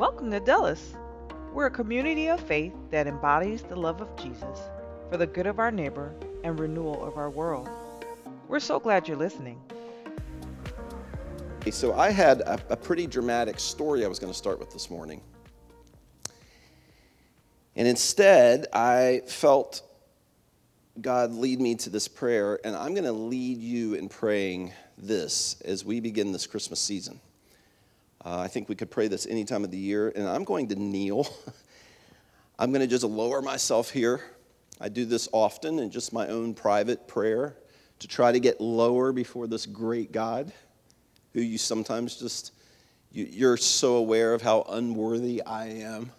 Welcome to Dulles. We're a community of faith that embodies the love of Jesus for the good of our neighbor and renewal of our world. We're so glad you're listening. So, I had a, a pretty dramatic story I was going to start with this morning. And instead, I felt God lead me to this prayer, and I'm going to lead you in praying this as we begin this Christmas season. Uh, I think we could pray this any time of the year, and I'm going to kneel. I'm going to just lower myself here. I do this often in just my own private prayer to try to get lower before this great God who you sometimes just, you, you're so aware of how unworthy I am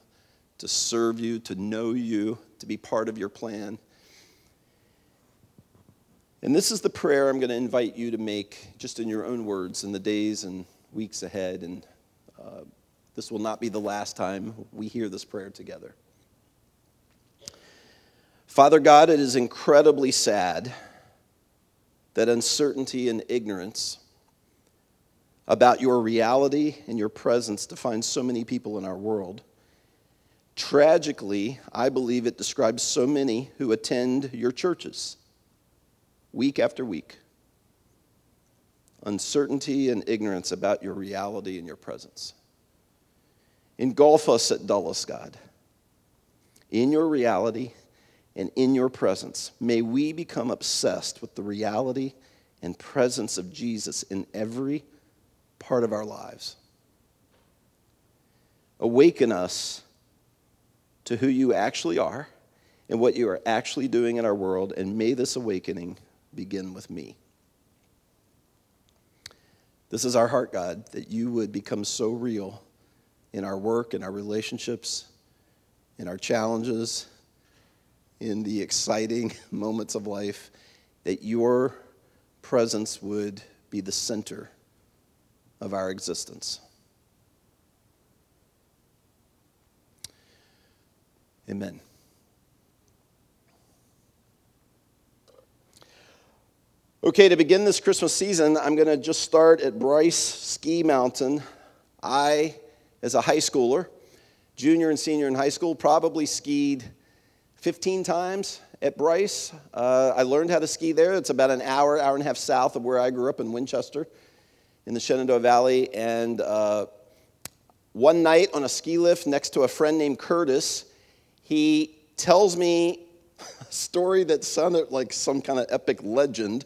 to serve you, to know you, to be part of your plan. And this is the prayer I'm going to invite you to make just in your own words in the days and weeks ahead. And uh, this will not be the last time we hear this prayer together. Father God, it is incredibly sad that uncertainty and ignorance about your reality and your presence define so many people in our world. Tragically, I believe it describes so many who attend your churches week after week. Uncertainty and ignorance about your reality and your presence. Engulf us at Dulles, God. In your reality and in your presence, may we become obsessed with the reality and presence of Jesus in every part of our lives. Awaken us to who you actually are and what you are actually doing in our world, and may this awakening begin with me. This is our heart, God, that you would become so real in our work, in our relationships, in our challenges, in the exciting moments of life, that your presence would be the center of our existence. Amen. Okay, to begin this Christmas season, I'm going to just start at Bryce Ski Mountain. I, as a high schooler, junior and senior in high school, probably skied 15 times at Bryce. Uh, I learned how to ski there. It's about an hour, hour and a half south of where I grew up in Winchester in the Shenandoah Valley. And uh, one night on a ski lift next to a friend named Curtis, he tells me a story that sounded like some kind of epic legend.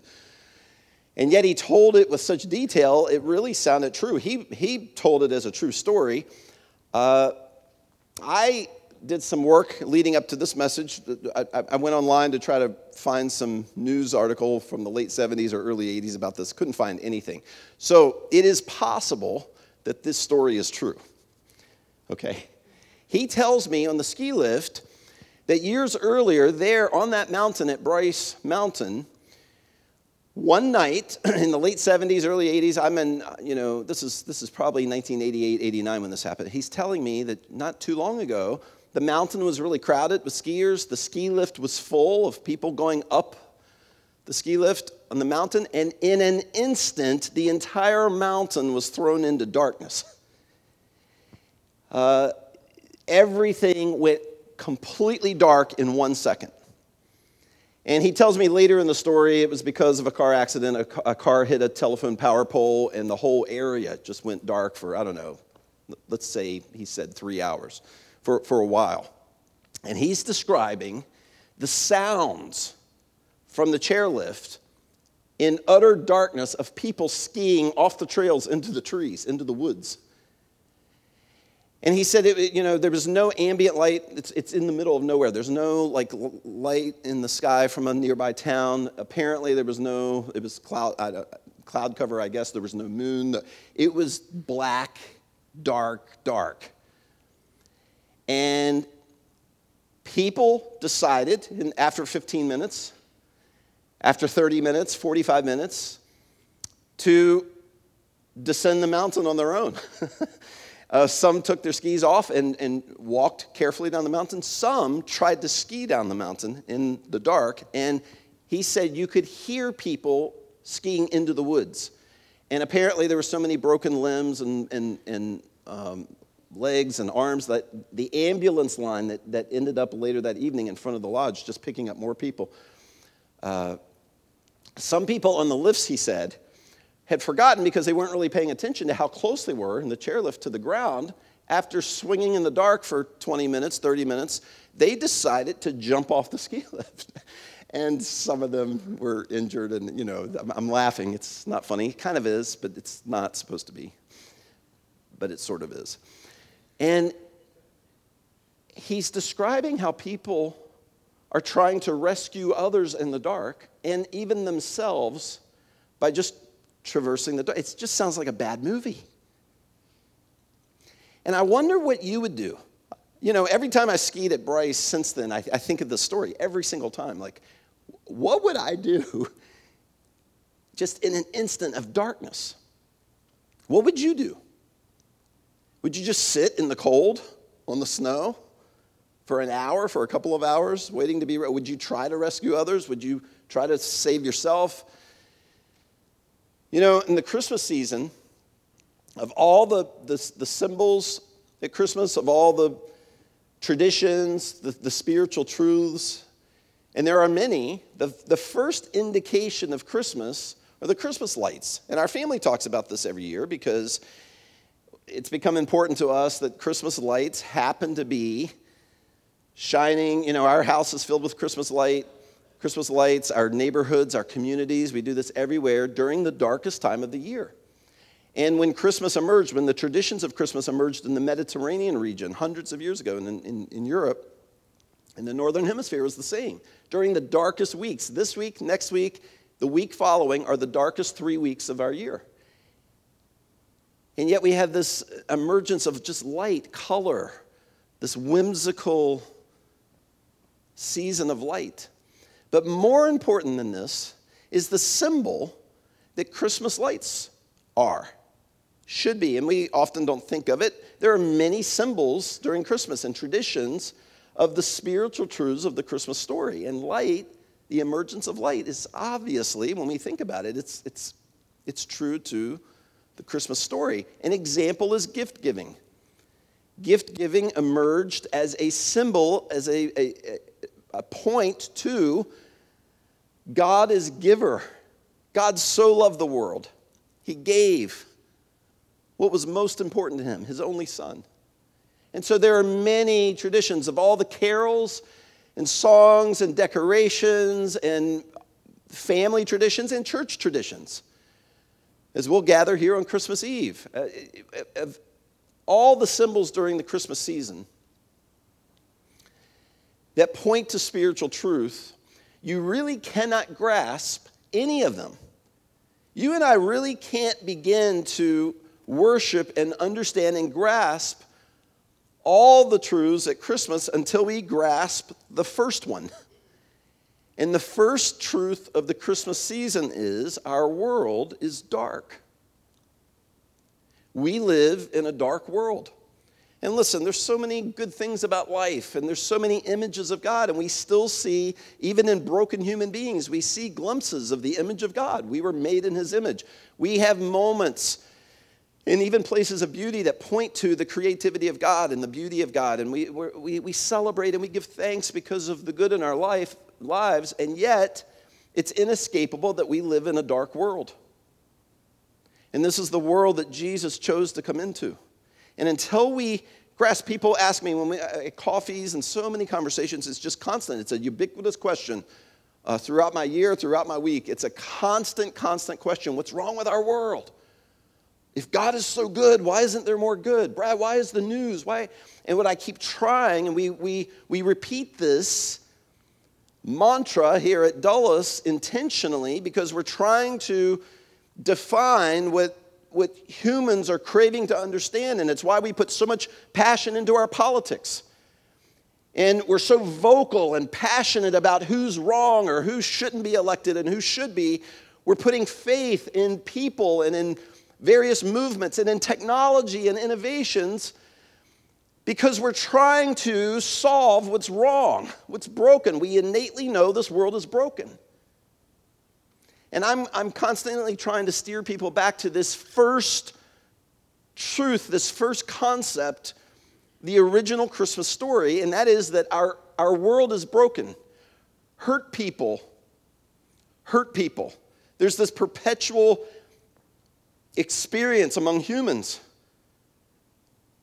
And yet he told it with such detail, it really sounded true. He, he told it as a true story. Uh, I did some work leading up to this message. I, I, went online to try to find some news article from the late 70s or early 80s about this. Couldn't find anything. So it is possible that this story is true. Okay? He tells me on the ski lift that years earlier, there on that mountain at Bryce Mountain, one night in the late 70s, early 80s, I'm in, you know, this is, this is probably 1988, 89 when this happened. He's telling me that not too long ago, the mountain was really crowded with skiers. The ski lift was full of people going up the ski lift on the mountain, and in an instant, the entire mountain was thrown into darkness. Uh, everything went completely dark in one second. And he tells me later in the story it was because of a car accident. A, car hit a telephone power pole, and the whole area just went dark for, I don't know, let's say he said three hours, for, for a while. And he's describing the sounds from the chairlift in utter darkness of people skiing off the trails into the trees, into the woods. And he said, it, you know, there was no ambient light. It's, it's in the middle of nowhere. There's no like light in the sky from a nearby town. Apparently, there was no. It was cloud cloud cover, I guess. There was no moon. It was black, dark, dark. And people decided, in, after 15 minutes, after 30 minutes, 45 minutes, to descend the mountain on their own. Uh, some took their skis off and, and walked carefully down the mountain. Some tried to ski down the mountain in the dark, and he said you could hear people skiing into the woods. And apparently, there were so many broken limbs and, and, and um, legs and arms. That the ambulance line that, that ended up later that evening in front of the lodge, just picking up more people. Uh, some people on the lifts, he said, had forgotten because they weren't really paying attention to how close they were in the chairlift to the ground. After swinging in the dark for 20 minutes, 30 minutes, they decided to jump off the ski lift. and some of them were injured, and you know, I'm laughing. It's not funny. It kind of is, but it's not supposed to be. But it sort of is. And he's describing how people are trying to rescue others in the dark and even themselves by just traversing the dark. It just sounds like a bad movie. And I wonder what you would do. You know, every time I skied at Bryce since then, I, I think of the story every single time. Like, what would I do just in an instant of darkness? What would you do? Would you just sit in the cold on the snow for an hour, for a couple of hours, waiting to be? Would you try to rescue others? Would you try to save yourself? You know, in the Christmas season, of all the, the, the symbols at Christmas, of all the traditions, the, the spiritual truths, and there are many, the, the first indication of Christmas are the Christmas lights. And our family talks about this every year because it's become important to us that Christmas lights happen to be shining. You know, our house is filled with Christmas light. Christmas lights, our neighborhoods, our communities. We do this everywhere during the darkest time of the year. And when Christmas emerged, when the traditions of Christmas emerged in the Mediterranean region hundreds of years ago, and in, in, in Europe, in the Northern Hemisphere was the same. During the darkest weeks, this week, next week, the week following, are the darkest three weeks of our year. And yet we have this emergence of just light, color, this whimsical season of light. But more important than this is the symbol that Christmas lights are, should be. And we often don't think of it. There are many symbols during Christmas and traditions of the spiritual truths of the Christmas story. And light, the emergence of light, is obviously, when we think about it, it's, it's, it's true to the Christmas story. An example is gift giving. Gift giving emerged as a symbol, as a, a, a point to God is giver. God so loved the world. He gave what was most important to him, his only son. And so there are many traditions of all the carols and songs and decorations and family traditions and church traditions. As we'll gather here on Christmas Eve, uh, of all the symbols during the Christmas season that point to spiritual truth you really cannot grasp any of them. You and I really can't begin to worship and understand and grasp all the truths at Christmas until we grasp the first one. And the first truth of the Christmas season is our world is dark. We live in a dark world. And listen, there's so many good things about life, and there's so many images of God, and we still see, even in broken human beings, we see glimpses of the image of God. We were made in His image. We have moments and even places of beauty that point to the creativity of God and the beauty of God. And we, we, we celebrate and we give thanks because of the good in our life, lives, and yet it's inescapable that we live in a dark world. And this is the world that Jesus chose to come into. And until we grasp, people ask me when we at uh, coffees and so many conversations, it's just constant. It's a ubiquitous question uh, throughout my year, throughout my week. It's a constant, constant question. What's wrong with our world? If God is so good, why isn't there more good? Brad, why is the news? Why? And what I keep trying, and we, we, we repeat this mantra here at Dulles intentionally because we're trying to define what what humans are craving to understand, and it's why we put so much passion into our politics. And we're so vocal and passionate about who's wrong or who shouldn't be elected and who should be. We're putting faith in people and in various movements and in technology and innovations because we're trying to solve what's wrong, what's broken. We innately know this world is broken. And I'm, I'm constantly trying to steer people back to this first truth, this first concept, the original Christmas story, and that is that our, our world is broken. Hurt people, hurt people. There's this perpetual experience among humans.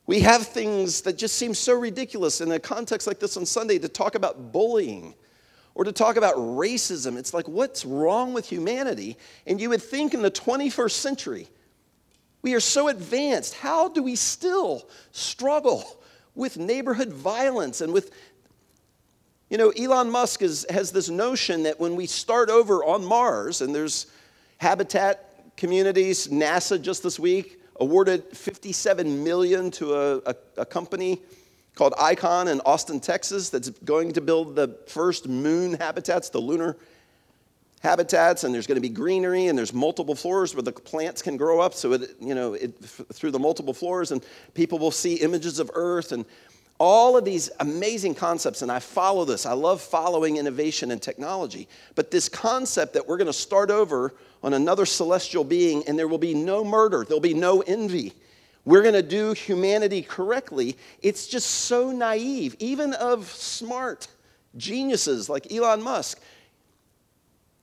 We have things that just seem so ridiculous in a context like this on Sunday to talk about bullying or to talk about racism. It's like, what's wrong with humanity? And you would think in the 21st century, we are so advanced. How do we still struggle with neighborhood violence and with you know, Elon Musk is, has this notion that when we start over on Mars, and there's habitat communities, NASA just this week awarded 57 million to a, a, a company called Icon in Austin, Texas, that's going to build the first moon habitats, the lunar habitats, and there's going to be greenery, and there's multiple floors where the plants can grow up. So it, you know, it, through the multiple floors, and people will see images of Earth and all of these amazing concepts. And I follow this. I love following innovation and technology. But this concept that we're going to start over on another celestial being, and there will be no murder, there'll be no envy we're going to do humanity correctly, it's just so naive, even of smart geniuses like Elon Musk.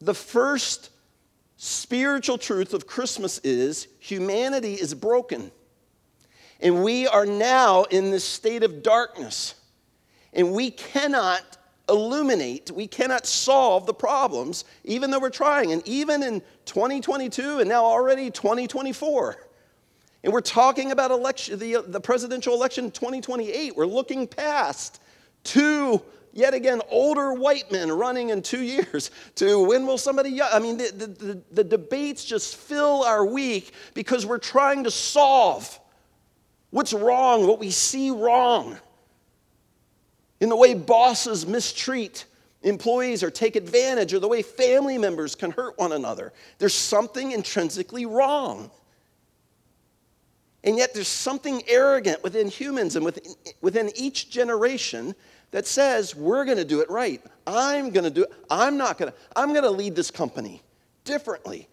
The first spiritual truth of Christmas is humanity is broken. And we are now in this state of darkness. And we cannot illuminate, we cannot solve the problems, even though we're trying. And even in 2022 and now already 2024. And we're talking about election, the, uh, the presidential election 2028. We're looking past two, yet again, older white men running in two years to when will somebody, I mean, the, the, the debates just fill our week because we're trying to solve what's wrong, what we see wrong in the way bosses mistreat employees or take advantage or the way family members can hurt one another. There's something intrinsically wrong. And yet, there's something arrogant within humans and within, within each generation that says, we're going to do it right. I'm going to do it. I'm not going to. I'm going to lead this company differently.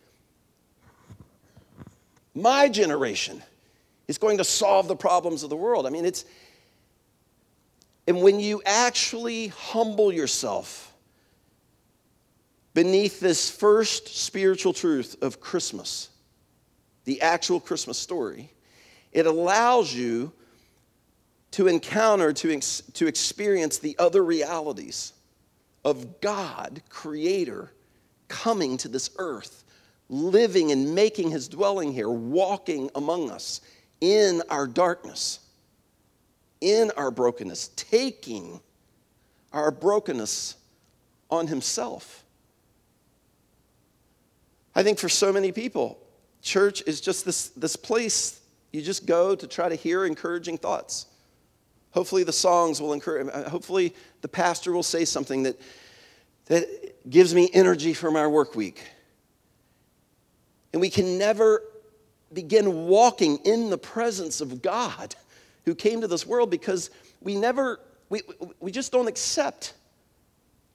My generation is going to solve the problems of the world. I mean, it's. And when you actually humble yourself beneath this first spiritual truth of Christmas, the actual Christmas story, it allows you to encounter, to, ex- to experience the other realities of God, Creator, coming to this earth, living and making his dwelling here, walking among us in our darkness, in our brokenness, taking our brokenness on himself. I think for so many people, church is just this, this place you just go to try to hear encouraging thoughts. Hopefully, the songs will encourage, uh, hopefully, the pastor will say something that, that gives me energy for my work week. And we can never begin walking in the presence of God who came to this world because we never, we, we just don't accept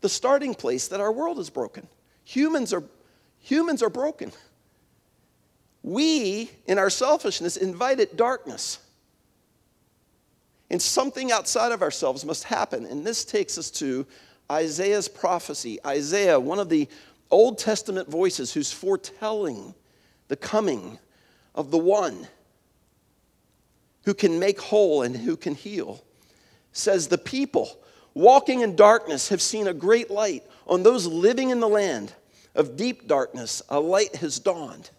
the starting place that our world is broken. Humans are, humans are broken. We, in our selfishness, invited darkness. And something outside of ourselves must happen. And this takes us to Isaiah's prophecy. Isaiah, one of the Old Testament voices who's foretelling the coming of the one who can make whole and who can heal, says, The people walking in darkness have seen a great light. On those living in the land of deep darkness, a light has dawned.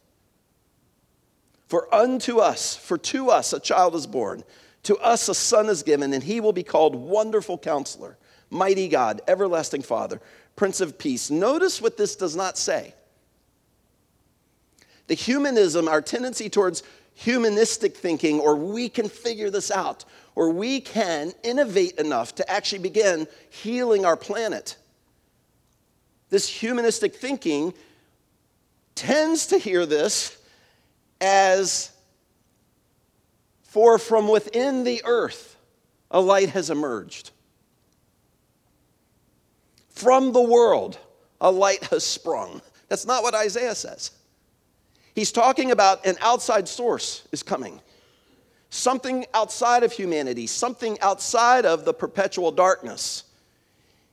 For unto us, for to us a child is born, to us a son is given, and he will be called Wonderful Counselor, Mighty God, Everlasting Father, Prince of Peace. Notice what this does not say. The humanism, our tendency towards humanistic thinking, or we can figure this out, or we can innovate enough to actually begin healing our planet. This humanistic thinking tends to hear this as for from within the earth a light has emerged. From the world a light has sprung. That's not what Isaiah says. He's talking about an outside source is coming. Something outside of humanity, something outside of the perpetual darkness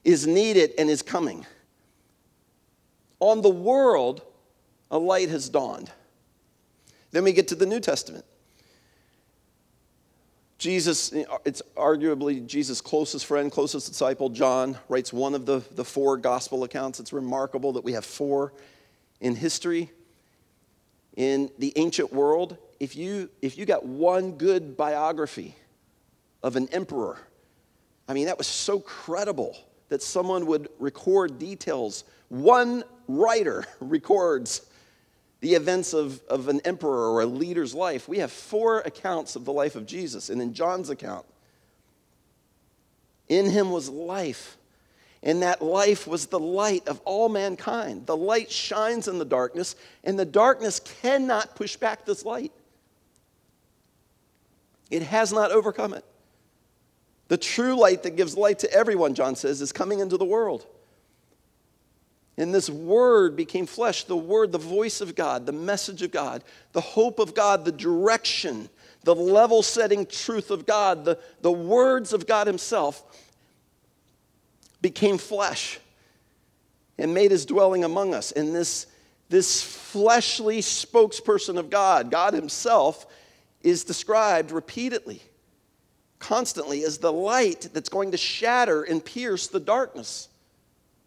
is needed and is coming. On the world, a light has dawned. Then we get to the New Testament. Jesus, it's arguably Jesus' closest friend, closest disciple, John, writes one of the, the four gospel accounts. It's remarkable that we have four in history. In the ancient world, if you, if you got one good biography of an emperor, I mean, that was so credible that someone would record details. One writer records the events of, of an emperor or a leader's life. We have four accounts of the life of Jesus. And in John's account, in him was life. And that life was the light of all mankind. The light shines in the darkness, and the darkness cannot push back this light. It has not overcome it. The true light that gives light to everyone, John says, is coming into the world. And this word became flesh the word, the voice of God, the message of God, the hope of God, the direction, the level setting truth of God, the, the words of God Himself became flesh and made His dwelling among us. And this, this fleshly spokesperson of God, God Himself, is described repeatedly, constantly, as the light that's going to shatter and pierce the darkness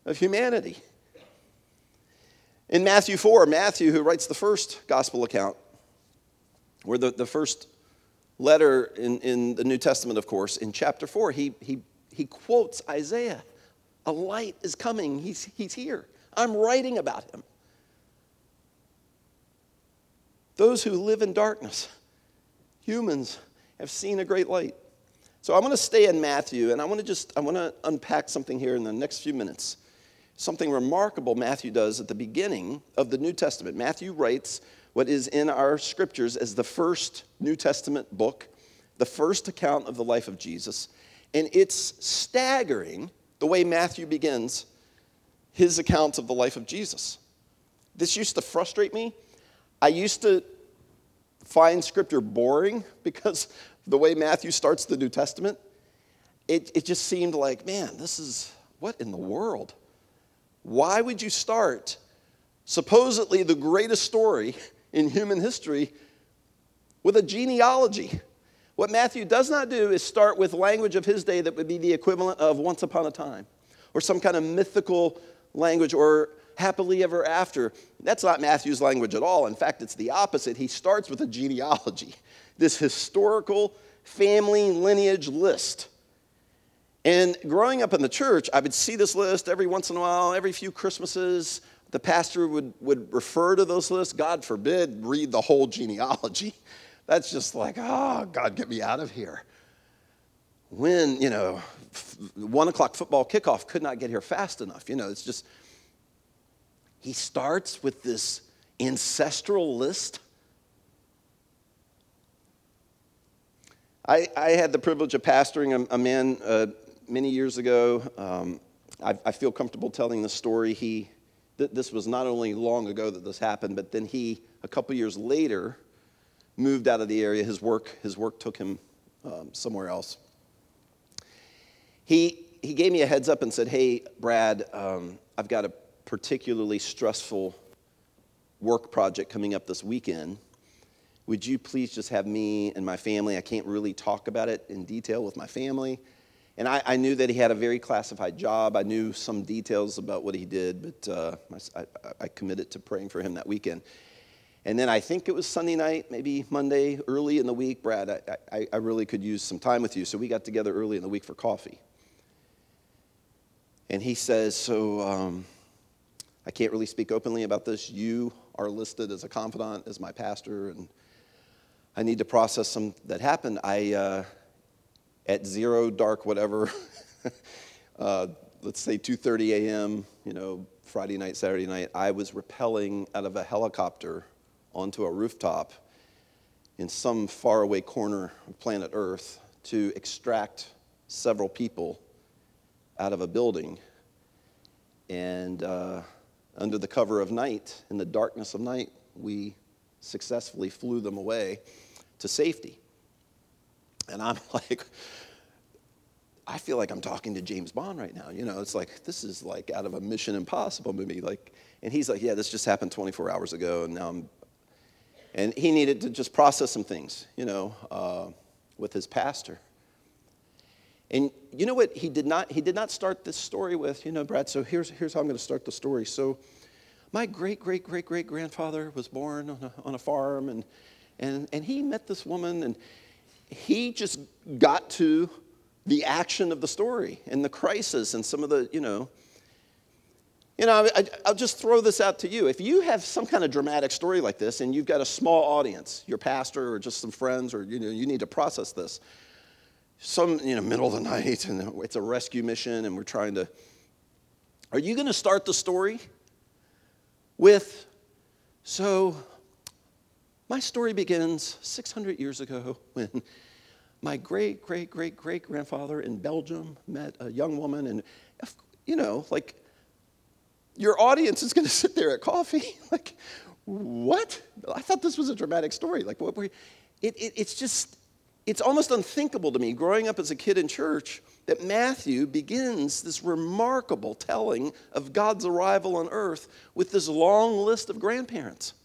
of humanity. In Matthew 4, Matthew, who writes the first gospel account, where the, the first letter in, in the New Testament, of course, in chapter 4, he, he, he quotes Isaiah A light is coming, he's, he's here. I'm writing about him. Those who live in darkness, humans, have seen a great light. So I'm going to stay in Matthew, and I want to just I want to unpack something here in the next few minutes something remarkable Matthew does at the beginning of the New Testament. Matthew writes what is in our scriptures as the first New Testament book, the first account of the life of Jesus. And it's staggering the way Matthew begins his account of the life of Jesus. This used to frustrate me. I used to find scripture boring because the way Matthew starts the New Testament, it, it just seemed like, man, this is what in the world? Why would you start supposedly the greatest story in human history with a genealogy? What Matthew does not do is start with language of his day that would be the equivalent of once upon a time or some kind of mythical language or happily ever after. That's not Matthew's language at all. In fact, it's the opposite. He starts with a genealogy, this historical family lineage list and growing up in the church, I would see this list every once in a while, every few Christmases. The pastor would, would refer to those lists. God forbid, read the whole genealogy. That's just like, oh, God, get me out of here. When, you know, one o'clock football kickoff could not get here fast enough. You know, it's just, he starts with this ancestral list. I, I had the privilege of pastoring a, a man, uh, many years ago. Um, I, I, feel comfortable telling the story. He, th- this was not only long ago that this happened, but then he, a couple years later, moved out of the area. His work, his work took him um, somewhere else. He, he gave me a heads up and said, Hey, Brad, um, I've got a particularly stressful work project coming up this weekend. Would you please just have me and my family? I can't really talk about it in detail with my family. And I, I, knew that he had a very classified job. I knew some details about what he did, but uh, I, I, committed to praying for him that weekend. And then I think it was Sunday night, maybe Monday, early in the week. Brad, I, I really could use some time with you. So we got together early in the week for coffee. And he says, So um, I can't really speak openly about this. You are listed as a confidant, as my pastor, and I need to process some that happened. I. Uh, at zero dark whatever uh, let's say 2.30 a.m you know friday night saturday night i was rappelling out of a helicopter onto a rooftop in some faraway corner of planet earth to extract several people out of a building. And uh, under the cover of night in the darkness of night we successfully flew them away to safety And I'm like, I feel like I'm talking to James Bond right now. You know, it's like, this is like out of a Mission Impossible movie. Like, and he's like, yeah, this just happened 24 hours ago, and now I'm, and he needed to just process some things, you know, uh, with his pastor. And you know what he did not he did not start this story with, you know, Brad, so here's here's how I'm going to start the story. So my great great great great grandfather was born on a, on a farm and and and he met this woman and he just got to the action of the story and the crisis and some of the, you know, you know, I, will just throw this out to you. If you have some kind of dramatic story like this and you've got a small audience, your pastor or just some friends, or you know, you need to process this. Some, you know, middle of the night and it's a rescue mission and we're trying to. Are you going to start the story with, so my story begins 600 years ago when my great, great, great, great grandfather in Belgium met a young woman, and, you know, like, your audience is going to sit there at coffee. like, what? I thought this was a dramatic story. Like, what were you? It, it, it's just, it's almost unthinkable to me growing up as a kid in church that Matthew begins this remarkable telling of God's arrival on earth with this long list of grandparents.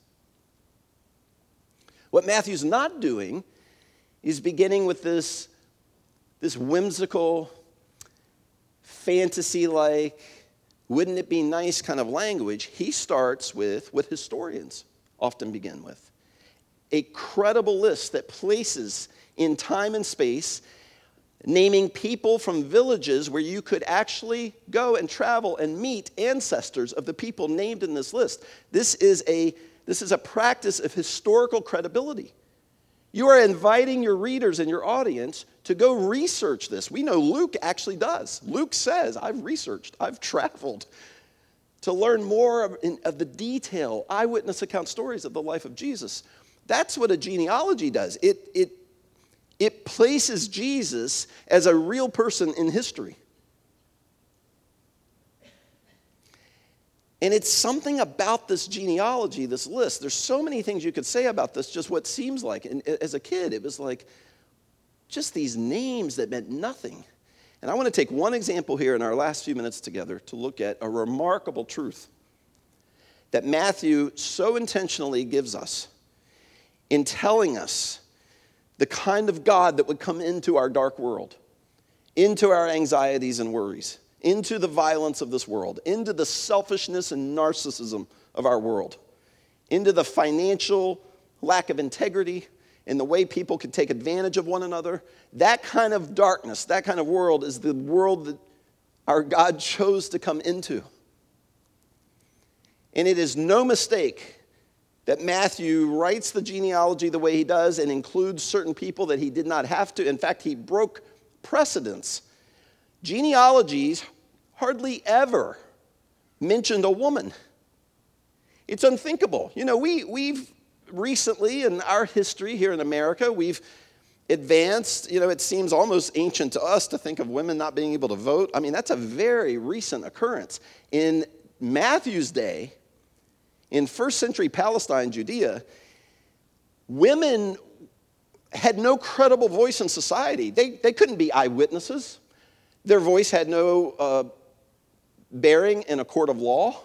What Matthew's not doing is beginning with this, this whimsical, fantasy like, wouldn't it be nice kind of language. He starts with what historians often begin with a credible list that places in time and space naming people from villages where you could actually go and travel and meet ancestors of the people named in this list. This is a, this is a practice of historical credibility. You are inviting your readers and your audience to go research this. We know Luke actually does. Luke says, I've researched, I've traveled to learn more of, in, of, the detail, eyewitness account stories of the life of Jesus. That's what a genealogy does. It, it, it places Jesus as a real person in history. And it's something about this genealogy, this list. There's so many things you could say about this, just what seems like. And as a kid, it was like just these names that meant nothing. And I want to take one example here in our last few minutes together to look at a remarkable truth that Matthew so intentionally gives us in telling us the kind of God that would come into our dark world, into our anxieties and worries into the violence of this world, into the selfishness and narcissism of our world, into the financial lack of integrity and the way people can take advantage of one another. That kind of darkness, that kind of world is the world that our God chose to come into. And it is no mistake that Matthew writes the genealogy the way he does and includes certain people that he did not have to. In fact, he broke precedents Genealogies hardly ever mentioned a woman. It's unthinkable. You know, we, we've recently in our history here in America, we've advanced. You know, it seems almost ancient to us to think of women not being able to vote. I mean, that's a very recent occurrence. In Matthew's day, in first century Palestine, Judea, women had no credible voice in society. They, they couldn't be eyewitnesses. Their voice had no uh, bearing in a court of law.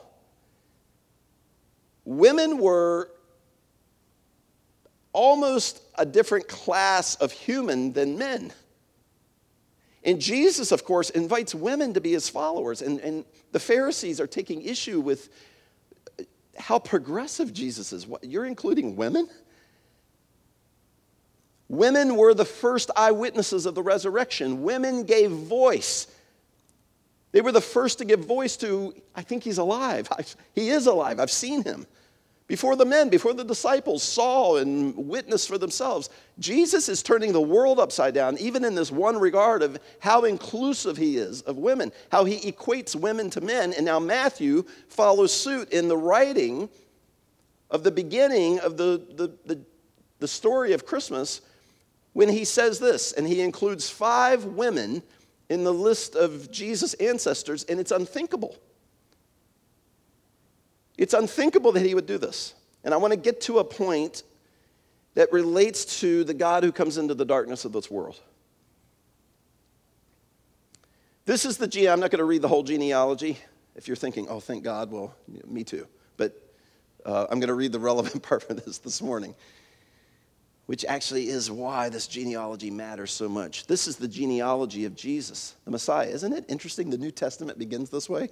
Women were almost a different class of human than men. And Jesus, of course, invites women to be his followers. And, and the Pharisees are taking issue with how progressive Jesus is. What, you're including women? Women were the first eyewitnesses of the resurrection. Women gave voice. They were the first to give voice to, I think he's alive. I, he is alive. I've seen him. Before the men, before the disciples saw and witnessed for themselves, Jesus is turning the world upside down, even in this one regard of how inclusive he is of women, how he equates women to men. And now Matthew follows suit in the writing of the beginning of the, the, the, the story of Christmas when he says this, and he includes five women in the list of Jesus' ancestors, and it's unthinkable. It's unthinkable that he would do this. And I want to get to a point that relates to the God who comes into the darkness of this world. This is the gene. I'm not going to read the whole genealogy. If you're thinking, oh, thank God, well, me too. But uh, I'm going to read the relevant part of this this morning, which actually is why this genealogy matters so much. This is the genealogy of Jesus, the Messiah. Isn't it interesting the New Testament begins this way?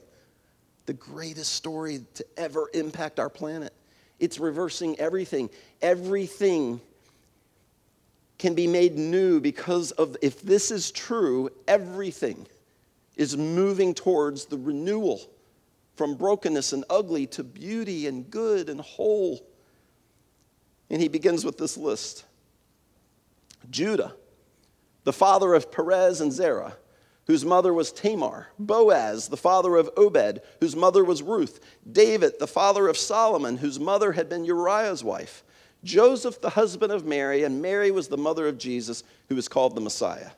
The greatest story to ever impact our planet. It's reversing everything. Everything can be made new because of, if this is true, everything is moving towards the renewal from brokenness and ugly to beauty and good and whole. And he begins with this list. Judah, the father of Perez and Zerah, whose mother was Tamar, Boaz, the father of Obed, whose mother was Ruth, David, the father of Solomon, whose mother had been Uriah's wife, Joseph, the husband of Mary, and Mary was the mother of Jesus, who was called the Messiah.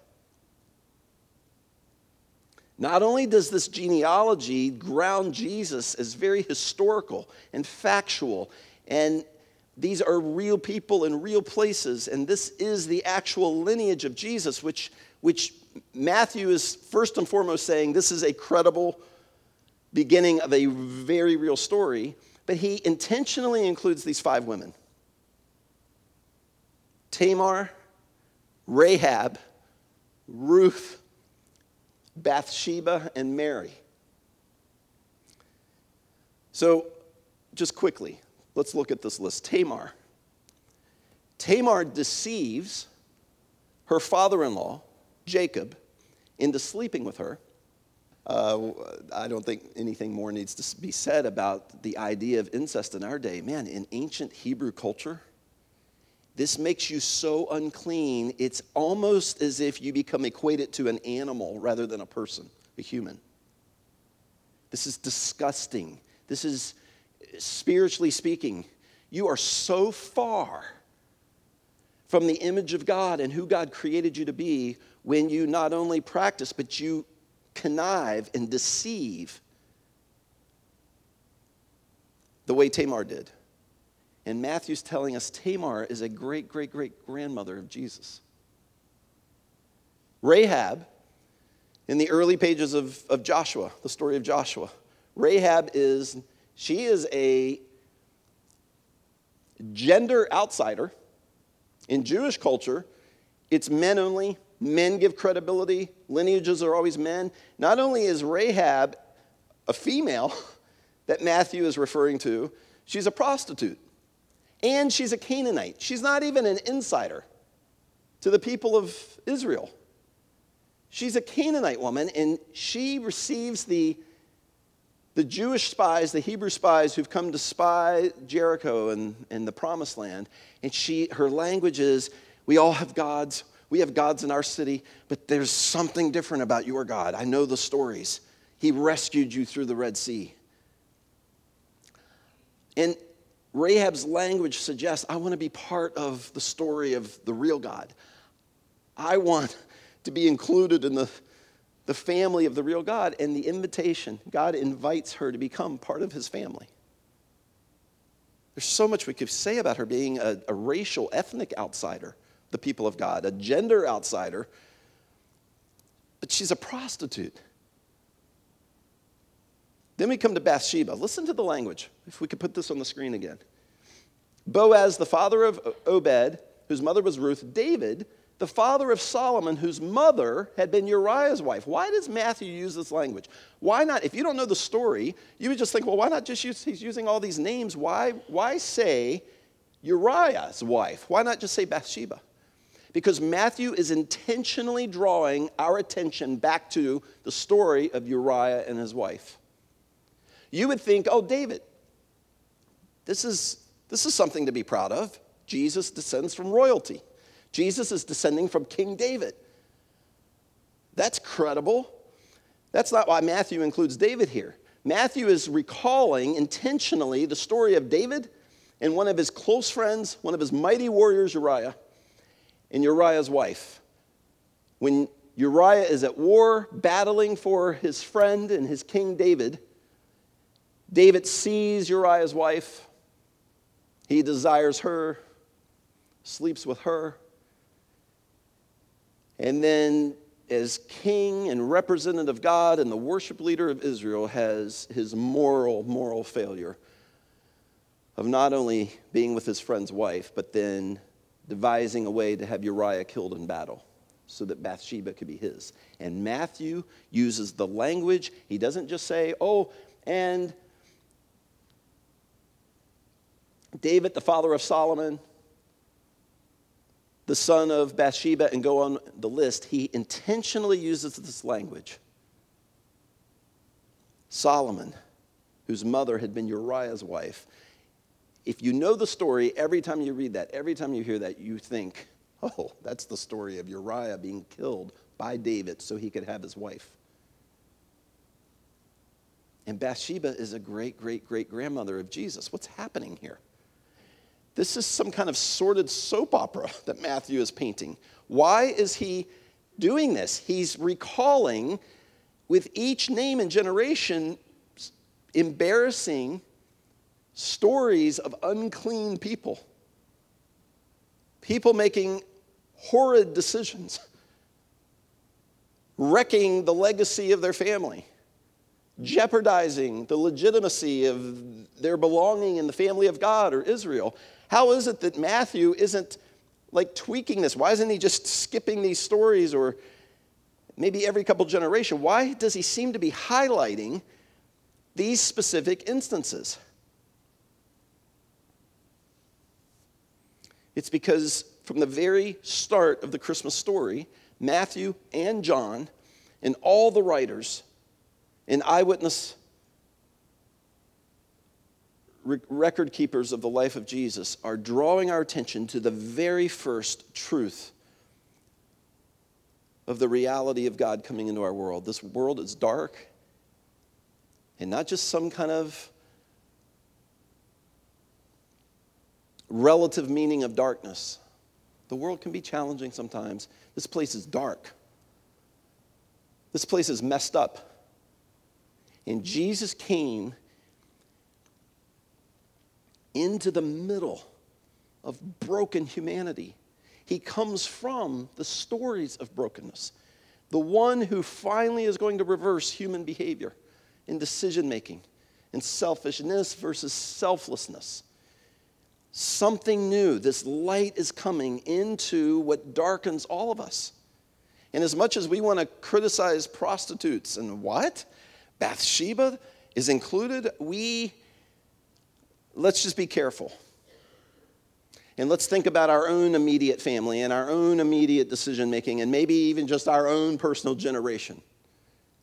Not only does this genealogy ground Jesus as very historical and factual, and these are real people in real places, and this is the actual lineage of Jesus, which, which Matthew is first and foremost saying this is a credible beginning of a very real story, but he intentionally includes these five women Tamar, Rahab, Ruth, Bathsheba, and Mary. So, just quickly, let's look at this list. Tamar. Tamar deceives her father in law, Jacob, into sleeping with her. Uh, I don't think anything more needs to be said about the idea of incest in our day. Man, in ancient Hebrew culture, this makes you so unclean, it's almost as if you become equated to an animal rather than a person, a human. This is disgusting. This is, spiritually speaking, you are so far from the image of God and who God created you to be when you not only practice, but you connive and deceive the way Tamar did. And Matthew's telling us Tamar is a great, great, great grandmother of Jesus. Rahab, in the early pages of, of Joshua, the story of Joshua, Rahab is, she is a gender outsider. In Jewish culture, it's men only. Men give credibility. Lineages are always men. Not only is Rahab a female that Matthew is referring to, she's a prostitute and she's a Canaanite. She's not even an insider to the people of Israel. She's a Canaanite woman, and she receives the, the Jewish spies, the Hebrew spies who've come to spy Jericho and, and the promised land. And she, her language is, We all have gods. We have gods in our city, but there's something different about your God. I know the stories. He rescued you through the Red Sea. And Rahab's language suggests I want to be part of the story of the real God. I want to be included in the, the family of the real God and the invitation. God invites her to become part of his family. There's so much we could say about her being a, a racial, ethnic outsider, the people of God, a gender outsider, but she's a prostitute. Then we come to Bathsheba. Listen to the language, if we could put this on the screen again. Boaz, the father of Obed, whose mother was Ruth, David, the father of Solomon, whose mother had been Uriah's wife. Why does Matthew use this language? Why not? If you don't know the story, you would just think, well, why not just use, he's using all these names. Why, why say Uriah's wife? Why not just say Bathsheba? Because Matthew is intentionally drawing our attention back to the story of Uriah and his wife. You would think, oh, David, this is, this is something to be proud of. Jesus descends from royalty. Jesus is descending from King David. That's credible. That's not why Matthew includes David here. Matthew is recalling intentionally the story of David and one of his close friends, one of his mighty warriors, Uriah, and Uriah's wife. When Uriah is at war, battling for his friend and his king David, David sees Uriah's wife. He desires her. sleeps with her. And then, as king and representative of God and the worship leader of Israel, has his moral, moral failure of not only being with his friend's wife, but then devising a way to have Uriah killed in battle so that Bathsheba could be his. And Matthew uses the language, he doesn't just say, oh, and David, the father of Solomon, the son of Bathsheba, and go on the list. He intentionally uses this language. Solomon, whose mother had been Uriah's wife. If you know the story, every time you read that, every time you hear that, you think, oh, that's the story of Uriah being killed by David so he could have his wife. And Bathsheba is a great, great, great grandmother of Jesus. What's happening here? This is some kind of sordid soap opera that Matthew is painting. Why is he doing this? He's recalling with each name and generation embarrassing stories of unclean people. People making horrid decisions, wrecking the legacy of their family, jeopardizing the legitimacy of their belonging in the family of God or Israel. How is it that Matthew isn't like tweaking this? Why isn't he just skipping these stories or maybe every couple generation? Why does he seem to be highlighting these specific instances? It's because from the very start of the Christmas story, Matthew and John and all the writers and eyewitness record keepers of the life of Jesus are drawing our attention to the very first truth of the reality of God coming into our world. This world is dark, and not just some kind of relative meaning of darkness. The world can be challenging sometimes. This place is dark. This place is messed up. And Jesus came into the middle of broken humanity. He comes from the stories of brokenness. The one who finally is going to reverse human behavior in decision making in selfishness versus selflessness something new. This light is coming into what darkens all of us. And as much as we want to criticize prostitutes and what? Bathsheba is included, we, let's just be careful. And let's think about our own immediate family and our own immediate decision making, and maybe even just our own personal generation.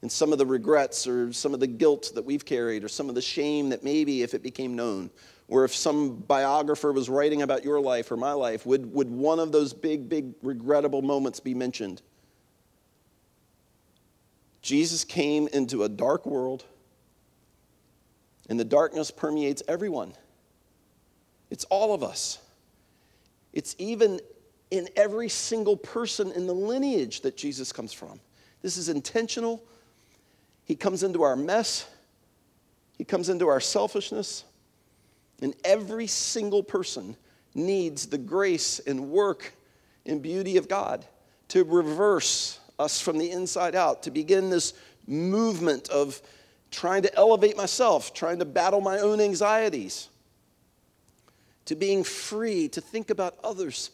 And some of the regrets or some of the guilt that we've carried, or some of the shame that maybe if it became known or if some biographer was writing about your life or my life, would, would one of those big, big, regrettable moments be mentioned? Jesus came into a dark world, and the darkness permeates everyone. It's all of us. It's even in every single person in the lineage that Jesus comes from. This is intentional. He comes into our mess, He comes into our selfishness. And every single person needs the grace and work and beauty of God to reverse us from the inside out, to begin this movement of trying to elevate myself, trying to battle my own anxieties, to being free to think about others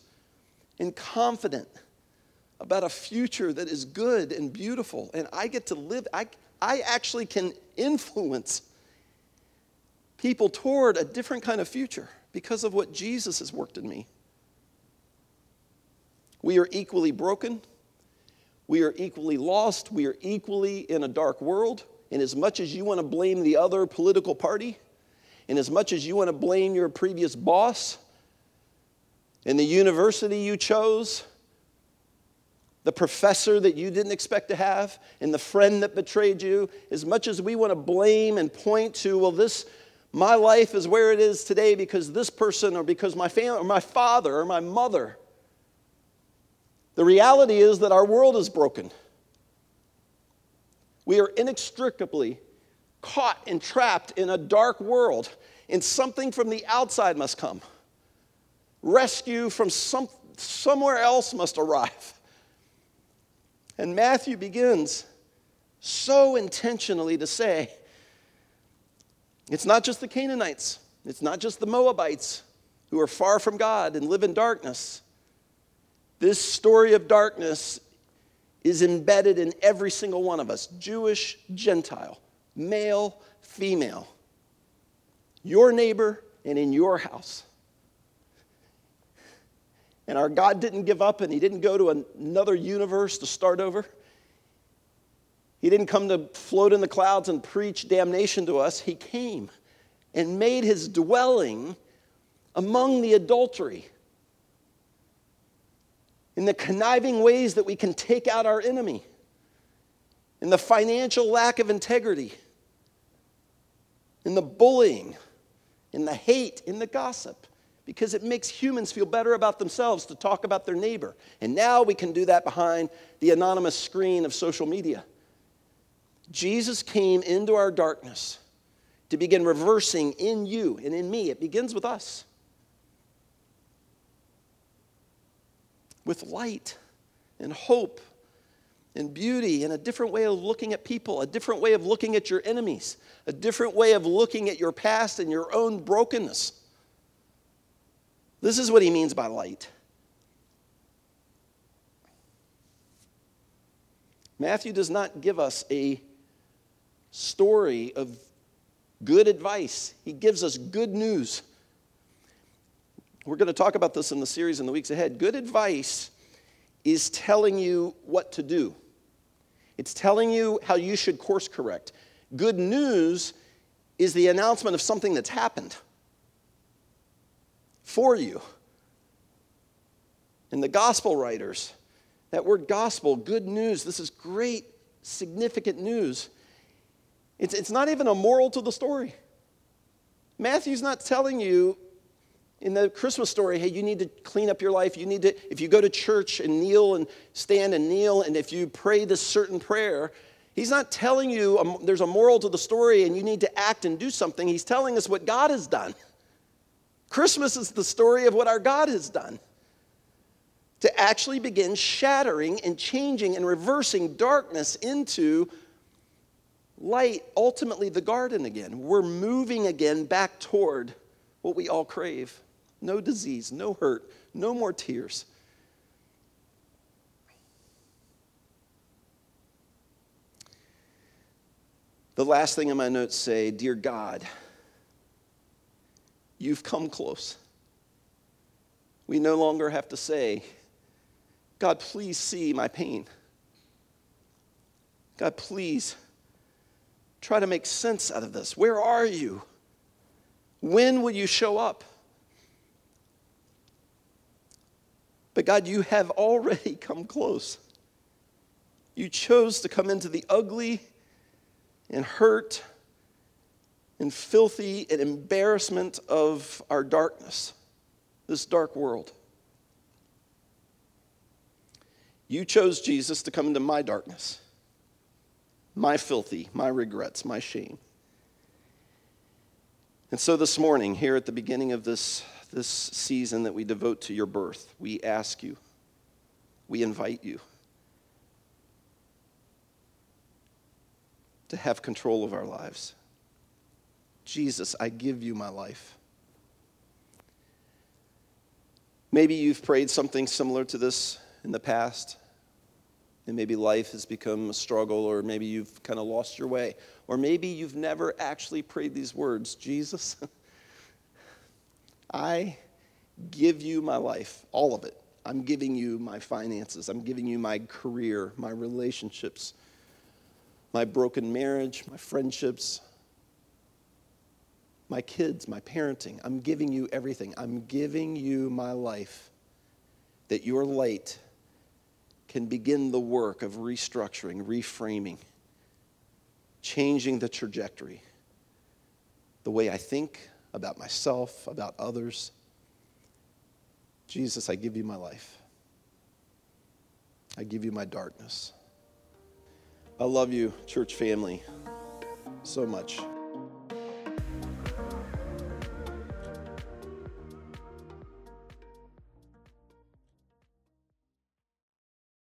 and confident about a future that is good and beautiful. And I get to live, I, I actually can influence people toward a different kind of future because of what Jesus has worked in me. We are equally broken. We are equally lost. We are equally in a dark world. And as much as you want to blame the other political party, and as much as you want to blame your previous boss, and the university you chose, the professor that you didn't expect to have, and the friend that betrayed you, as much as we want to blame and point to, well, this my life is where it is today because this person or because my family or my father or my mother. The reality is that our world is broken. We are inextricably caught and trapped in a dark world, and something from the outside must come. rescue from some, somewhere else must arrive. And Matthew begins so intentionally to say it's not just the Canaanites, it's not just the Moabites who are far from God and live in darkness. This story of darkness is embedded in every single one of us Jewish, Gentile, male, female, your neighbor, and in your house. And our God didn't give up and He didn't go to another universe to start over. He didn't come to float in the clouds and preach damnation to us. He came and made His dwelling among the adultery in the conniving ways that we can take out our enemy, in the financial lack of integrity, in the bullying, in the hate, in the gossip, because it makes humans feel better about themselves to talk about their neighbor. And now we can do that behind the anonymous screen of social media. Jesus came into our darkness to begin reversing in you and in me. It begins with us. With light and hope and beauty and a different way of looking at people, a different way of looking at your enemies, a different way of looking at your past and your own brokenness. This is what he means by light. Matthew does not give us a story of good advice, he gives us good news. We're going to talk about this in the series in the weeks ahead. Good advice is telling you what to do, it's telling you how you should course correct. Good news is the announcement of something that's happened for you. And the gospel writers, that word gospel, good news, this is great, significant news. It's, it's not even a moral to the story. Matthew's not telling you in the Christmas story, hey, you need to clean up your life. You need to, if you go to church and kneel and stand and kneel, and if you pray this certain prayer, he's not telling you there's a moral to the story and you need to act and do something. He's telling us what God has done. Christmas is the story of what our God has done to actually begin shattering and changing and reversing darkness into light, ultimately the garden again. We're moving again back toward what we all crave no disease, no hurt, no more tears. The last thing in my notes say, Dear God, you've come close. We no longer have to say, God, please see my pain. God, please try to make sense out of this. Where are you? When will you show up? But God, you have already come close. You chose to come into the ugly and hurt and filthy and embarrassment of our darkness, this dark world. You chose Jesus to come into my darkness, my filthy, my regrets, my shame. And so this morning, here at the beginning of this this season that we devote to your birth, we ask you, we invite you to have control of our lives. Jesus, I give you my life. Maybe you've prayed something similar to this in the past, and maybe life has become a struggle, or maybe you've kind of lost your way, or maybe you've never actually prayed these words Jesus. I give you my life, all of it. I'm giving you my finances. I'm giving you my career, my relationships, my broken marriage, my friendships, my kids, my parenting. I'm giving you everything. I'm giving you my life that your light can begin the work of restructuring, reframing, changing the trajectory, the way I think, about myself, about others. Jesus, I give you my life. I give you my darkness. I love you, church family, so much.